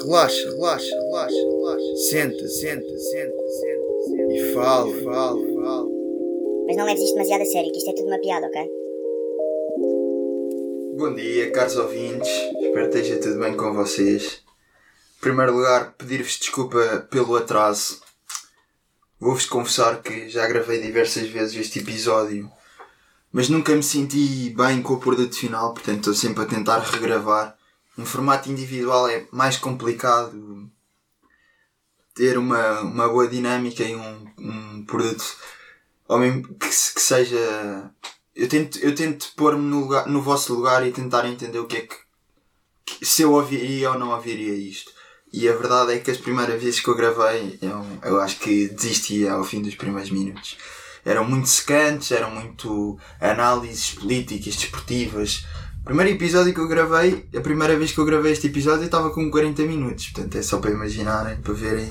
Relaxa, relaxa, relaxa, relaxa. Senta, senta, senta, senta, E fala, fala, fala. Mas não leves isto demasiado a sério, que isto é tudo uma piada, ok? Bom dia, caros ouvintes. Espero que esteja tudo bem com vocês. Em primeiro lugar, pedir-vos desculpa pelo atraso. Vou-vos confessar que já gravei diversas vezes este episódio, mas nunca me senti bem com o produto final, portanto estou sempre a tentar regravar. Em formato individual é mais complicado ter uma, uma boa dinâmica e um, um produto ao mesmo que, que seja. Eu tento, eu tento pôr-me no, lugar, no vosso lugar e tentar entender o que é que, que se eu ouviria ou não ouviria isto. E a verdade é que as primeiras vezes que eu gravei, eu, eu acho que desistia ao fim dos primeiros minutos. Eram muito secantes, eram muito análises políticas, desportivas. Primeiro episódio que eu gravei, a primeira vez que eu gravei este episódio, eu estava com 40 minutos. Portanto, é só para imaginarem, para verem.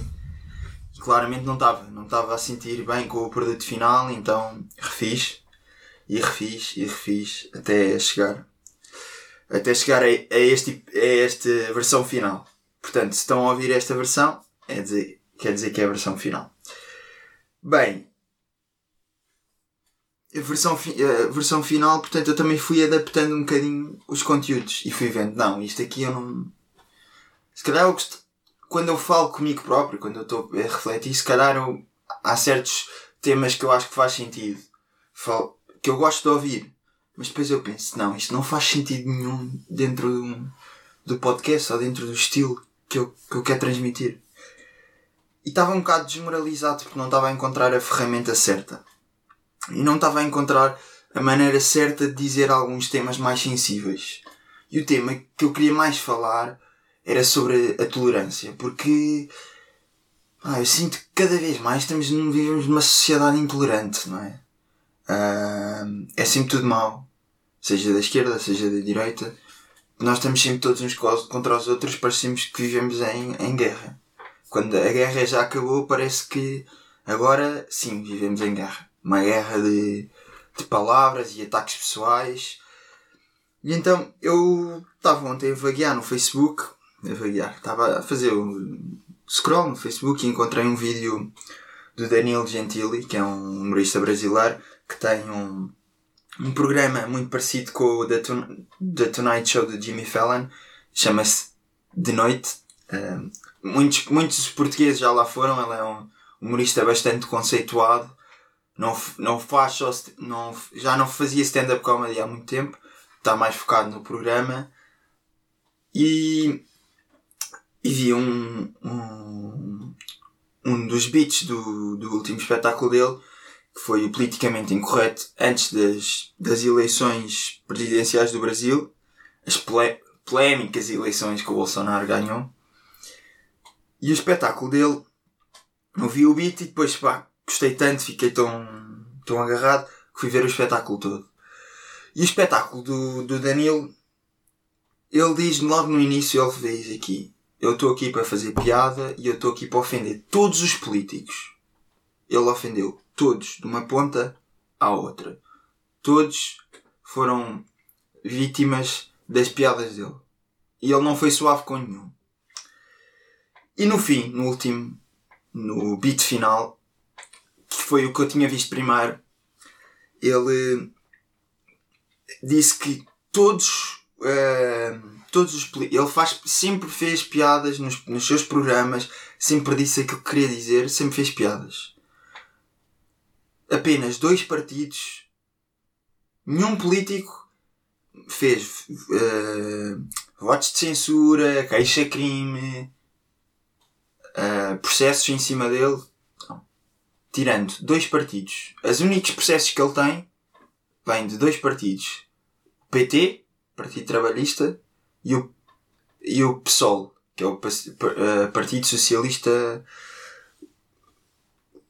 E claramente não estava. Não estava a sentir bem com o produto final, então refiz. E refiz, e refiz, até chegar. Até chegar a, a, este, a esta versão final. Portanto, se estão a ouvir esta versão, é dizer, quer dizer que é a versão final. Bem, a versão, a versão final, portanto, eu também fui adaptando um bocadinho os conteúdos e fui vendo, não, isto aqui eu não. Se calhar eu gost... quando eu falo comigo próprio, quando eu estou a refletir, se calhar eu... há certos temas que eu acho que faz sentido, que eu gosto de ouvir, mas depois eu penso, não, isto não faz sentido nenhum dentro do, do podcast ou dentro do estilo que eu, que eu quero transmitir. E estava um bocado desmoralizado porque não estava a encontrar a ferramenta certa. E não estava a encontrar a maneira certa de dizer alguns temas mais sensíveis. E o tema que eu queria mais falar era sobre a tolerância, porque ah, eu sinto que cada vez mais estamos, vivemos numa sociedade intolerante, não é? Uh, é sempre tudo mau, seja da esquerda, seja da direita. Nós estamos sempre todos uns contra os outros, parecemos que vivemos em, em guerra. Quando a guerra já acabou, parece que agora sim vivemos em guerra uma guerra de, de palavras e ataques pessoais. E então eu estava ontem a vaguear no Facebook, a vaguear, estava a fazer o scroll no Facebook e encontrei um vídeo do Daniel Gentili, que é um humorista brasileiro, que tem um, um programa muito parecido com o The, The Tonight Show de Jimmy Fallon, chama-se De Noite. Uh, muitos, muitos portugueses já lá foram, ele é um humorista bastante conceituado não, não faz só, não, já não fazia stand-up comedy há muito tempo, está mais focado no programa e, e vi um, um, um dos beats do, do último espetáculo dele que foi o politicamente incorreto antes das, das eleições presidenciais do Brasil, as polémicas eleições que o Bolsonaro ganhou. E o espetáculo dele, eu vi o beat e depois pá, gostei tanto, fiquei tão, tão agarrado que fui ver o espetáculo todo. E o espetáculo do, do Danilo, ele diz logo no início, ele diz aqui, eu estou aqui para fazer piada e eu estou aqui para ofender todos os políticos. Ele ofendeu todos, de uma ponta à outra. Todos foram vítimas das piadas dele. E ele não foi suave com nenhum. E no fim, no último, no beat final, foi o que eu tinha visto primeiro, ele disse que todos, uh, todos os ele faz, sempre fez piadas nos, nos seus programas, sempre disse aquilo que queria dizer, sempre fez piadas. Apenas dois partidos, nenhum político fez uh, votos de censura, queixa-crime, uh, processos em cima dele tirando dois partidos, os únicos processos que ele tem vêm de dois partidos. O PT, Partido Trabalhista, e o, e o PSOL, que é o uh, Partido Socialista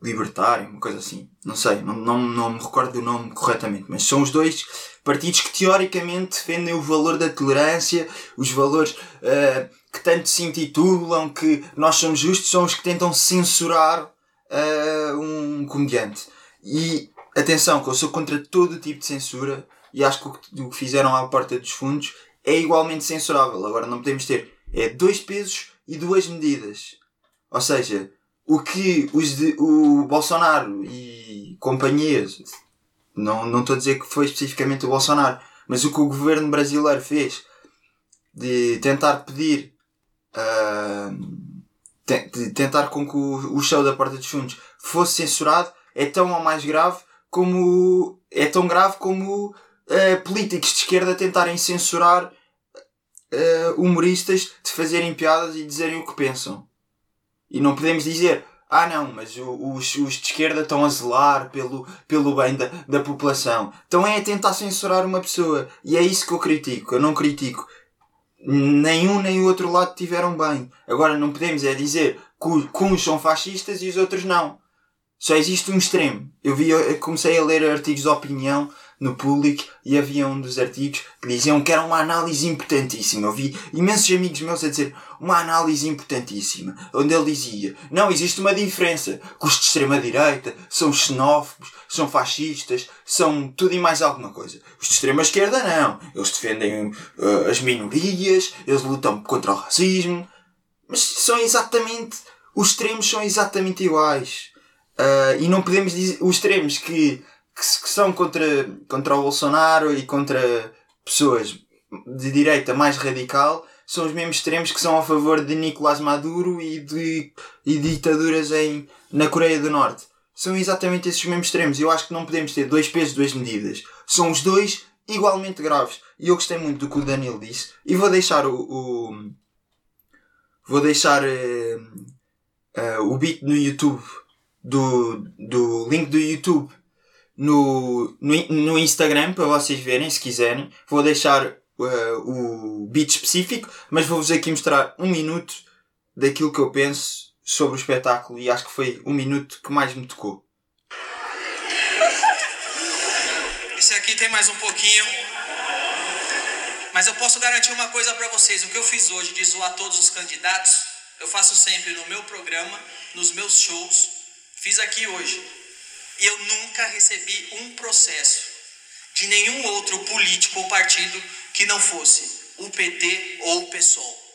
Libertário, uma coisa assim. Não sei, não, não, não me recordo do nome corretamente, mas são os dois partidos que teoricamente defendem o valor da tolerância, os valores uh, que tanto se intitulam que nós somos justos, são os que tentam censurar uh, um comediante. E atenção, que eu sou contra todo tipo de censura e acho que o que fizeram à porta dos fundos é igualmente censurável. Agora não podemos ter É dois pesos e duas medidas. Ou seja, o que os de, o Bolsonaro e companhias, não, não estou a dizer que foi especificamente o Bolsonaro, mas o que o governo brasileiro fez de tentar pedir, uh, de tentar com que o, o show da Porta dos Fundos fosse censurado, é tão ou mais grave como, é tão grave como uh, políticos de esquerda tentarem censurar uh, humoristas de fazerem piadas e dizerem o que pensam. E não podemos dizer, ah não, mas os, os de esquerda estão a zelar pelo, pelo bem da, da população. Então é tentar censurar uma pessoa. E é isso que eu critico. Eu não critico. Nenhum nem o outro lado tiveram bem. Agora não podemos é dizer que uns são fascistas e os outros não. Só existe um extremo. Eu vi, eu comecei a ler artigos de opinião no público e havia um dos artigos que diziam que era uma análise importantíssima. Eu vi imensos amigos meus a dizer uma análise importantíssima, onde ele dizia não existe uma diferença, que os de extrema-direita são xenófobos, são fascistas, são tudo e mais alguma coisa. Os de extrema-esquerda não. Eles defendem uh, as minorias, eles lutam contra o racismo, mas são exatamente, os extremos são exatamente iguais. Uh, e não podemos dizer, os extremos que que, que são contra, contra o Bolsonaro e contra pessoas de direita mais radical são os mesmos extremos que são a favor de Nicolás Maduro e de e ditaduras em, na Coreia do Norte. São exatamente esses mesmos extremos. Eu acho que não podemos ter dois pesos, duas medidas. São os dois igualmente graves. E eu gostei muito do que o Daniel disse. E vou deixar o. o vou deixar uh, uh, o beat no YouTube do, do link do YouTube no, no, no Instagram para vocês verem se quiserem. Vou deixar uh, o beat específico, mas vou-vos aqui mostrar um minuto daquilo que eu penso sobre o espetáculo e acho que foi o minuto que mais me tocou. Esse aqui tem mais um pouquinho. Mas eu posso garantir uma coisa para vocês: o que eu fiz hoje de zoar todos os candidatos, eu faço sempre no meu programa, nos meus shows. Fiz aqui hoje. E eu nunca recebi um processo de nenhum outro político ou partido que não fosse o PT ou o PSOL.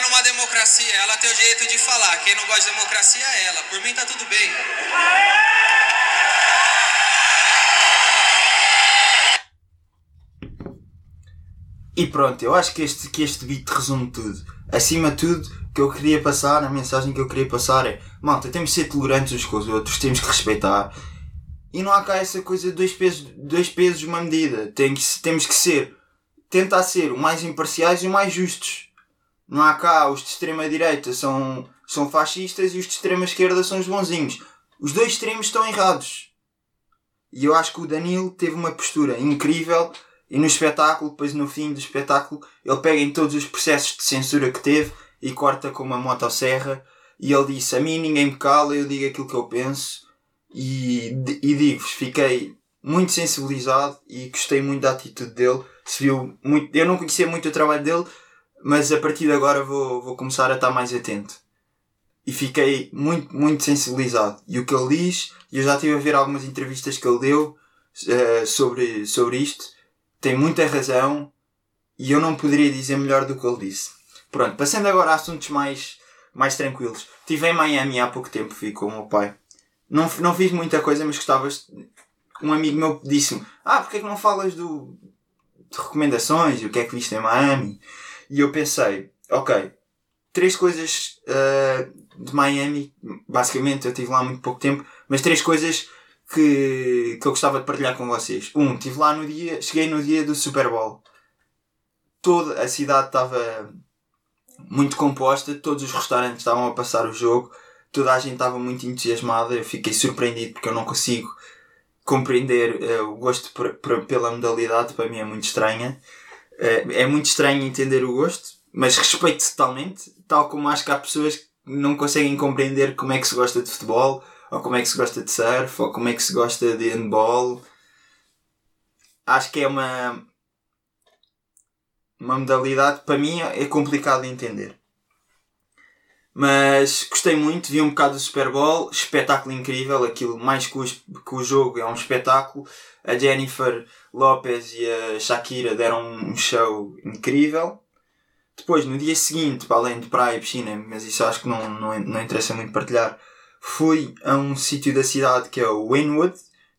Está numa democracia, ela tem o direito de falar. Quem não gosta de democracia é ela. Por mim tá tudo bem. E pronto, eu acho que este, que este beat resume tudo. Acima de tudo, o que eu queria passar, a mensagem que eu queria passar é: malta, temos de ser tolerantes uns com os outros, temos que respeitar. E não há cá essa coisa de dois pesos, dois pesos uma medida. Tem que, temos que ser, tentar ser o mais imparciais e o mais justos. Não há cá os de extrema direita são, são fascistas e os de extrema esquerda são os bonzinhos. Os dois extremos estão errados. E eu acho que o Danilo teve uma postura incrível e no espetáculo, depois no fim do espetáculo, ele pega em todos os processos de censura que teve e corta com uma motosserra. E ele disse: A mim ninguém me cala, eu digo aquilo que eu penso. E, e digo-vos, fiquei muito sensibilizado e gostei muito da atitude dele. Se viu muito, eu não conhecia muito o trabalho dele, mas a partir de agora vou, vou começar a estar mais atento. E fiquei muito, muito sensibilizado. E o que ele diz, eu já estive a ver algumas entrevistas que ele deu uh, sobre, sobre isto tem muita razão e eu não poderia dizer melhor do que ele disse. Pronto, passando agora a assuntos mais, mais tranquilos. Estive em Miami há pouco tempo, fui com o meu pai. Não, não fiz muita coisa, mas gostavas. Um amigo meu disse-me: Ah, porque é que não falas do, de recomendações e o que é que viste em Miami? E eu pensei: Ok, três coisas uh, de Miami. Basicamente, eu estive lá há muito pouco tempo, mas três coisas que, que eu gostava de partilhar com vocês. Um, estive lá no dia, cheguei no dia do Super Bowl. Toda a cidade estava muito composta, todos os restaurantes estavam a passar o jogo, toda a gente estava muito entusiasmada. Eu fiquei surpreendido porque eu não consigo compreender uh, o gosto por, por, pela modalidade, para mim é muito estranha. Uh, é muito estranho entender o gosto, mas respeito totalmente, tal como acho que há pessoas que não conseguem compreender como é que se gosta de futebol ou como é que se gosta de surf, ou como é que se gosta de handball. Acho que é uma, uma modalidade para mim é complicado de entender. Mas gostei muito, vi um bocado do Super Bowl, espetáculo incrível, aquilo mais que o, que o jogo é um espetáculo. A Jennifer Lopez e a Shakira deram um show incrível. Depois, no dia seguinte, para além de praia e piscina, mas isso acho que não, não, não interessa muito partilhar, fui a um sítio da cidade que é o Wynwood,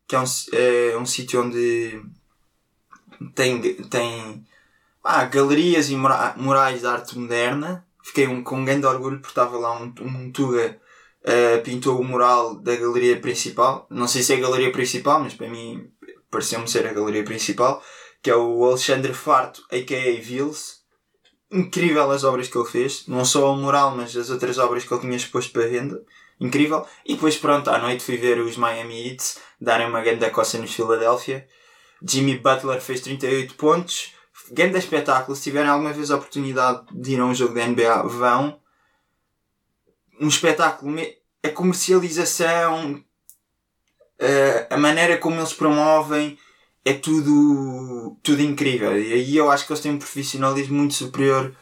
que é um, é um sítio onde tem, tem ah, galerias e murais de arte moderna fiquei um, com um grande orgulho porque estava lá um, um Tuga uh, pintou o mural da galeria principal. Não sei se é a galeria principal, mas para mim pareceu-me ser a galeria principal, que é o Alexandre Farto, a.k.a. Vils. Incrível as obras que ele fez, não só o mural, mas as outras obras que ele tinha exposto para venda. Incrível. E depois, pronto, à noite fui ver os Miami Heat darem uma grande coça nos Philadelphia. Jimmy Butler fez 38 pontos grande espetáculo. Se tiverem alguma vez a oportunidade de ir a um jogo da NBA, vão. Um espetáculo, a comercialização, a maneira como eles promovem, é tudo, tudo incrível. E aí eu acho que eles têm um profissionalismo muito superior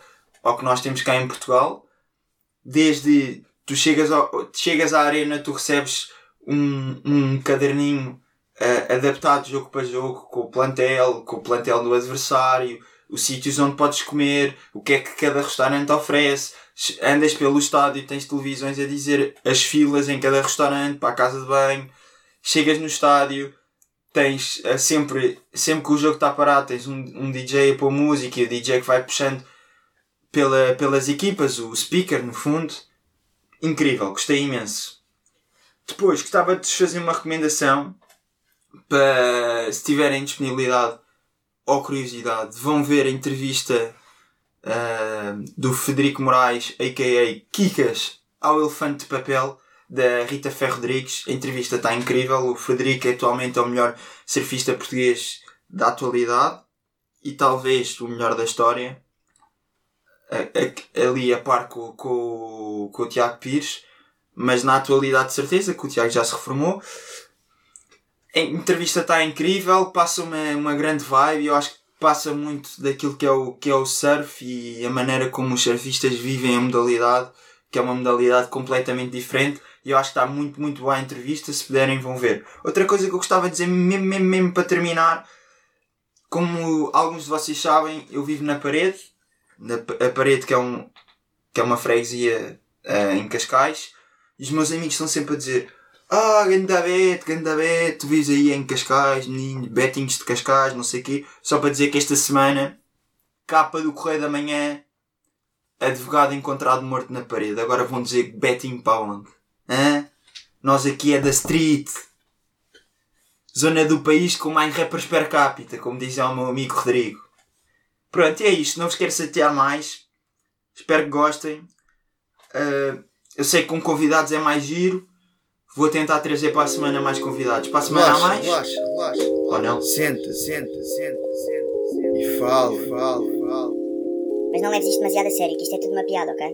ao que nós temos cá em Portugal. Desde tu chegas, ao, chegas à arena, tu recebes um, um caderninho uh, adaptado jogo para jogo, com o plantel, com o plantel do adversário, os sítios onde podes comer, o que é que cada restaurante oferece. Andas pelo estádio, tens televisões a dizer as filas em cada restaurante para a casa de banho. Chegas no estádio, tens uh, sempre, sempre que o jogo está parado, tens um, um DJ a pôr música e o DJ que vai puxando pela, pelas equipas, o speaker no fundo. Incrível, gostei imenso. Depois gostava de fazer uma recomendação para se tiverem disponibilidade ou curiosidade, vão ver a entrevista uh, do Federico Moraes, a.k.a. Kikas, ao Elefante de Papel, da Rita Ferro Rodrigues. A entrevista está incrível. O Federico é atualmente o melhor surfista português da atualidade e talvez o melhor da história. Ali a par com, com, com o Tiago Pires, mas na atualidade de certeza que o Tiago já se reformou. A entrevista está incrível, passa uma, uma grande vibe, eu acho que passa muito daquilo que é, o, que é o surf e a maneira como os surfistas vivem a modalidade, que é uma modalidade completamente diferente. E eu acho que está muito, muito boa a entrevista, se puderem vão ver. Outra coisa que eu gostava de dizer, mesmo, mesmo, mesmo para terminar, como alguns de vocês sabem, eu vivo na parede, na, a parede que é, um, que é uma freguesia uh, em Cascais, e os meus amigos estão sempre a dizer ah, ganda bet, ganda bet, tu vês aí em Cascais, menino, bettings de Cascais, não sei o quê. Só para dizer que esta semana, capa do Correio da Manhã, advogado encontrado morto na parede. Agora vão dizer para onde? Hã? Nós aqui é da street. Zona do país com mais rappers per capita, como dizia o meu amigo Rodrigo. Pronto, é isto. Não vos quero chatear mais. Espero que gostem. Uh, eu sei que com convidados é mais giro. Vou tentar trazer para a semana mais convidados. Para a semana relaxa, há mais? Relaxa, relaxa. Ou não? Senta, senta, senta, senta, senta. E fala, fala, fala. Mas não leves isto demasiado a sério, que isto é tudo uma piada, ok?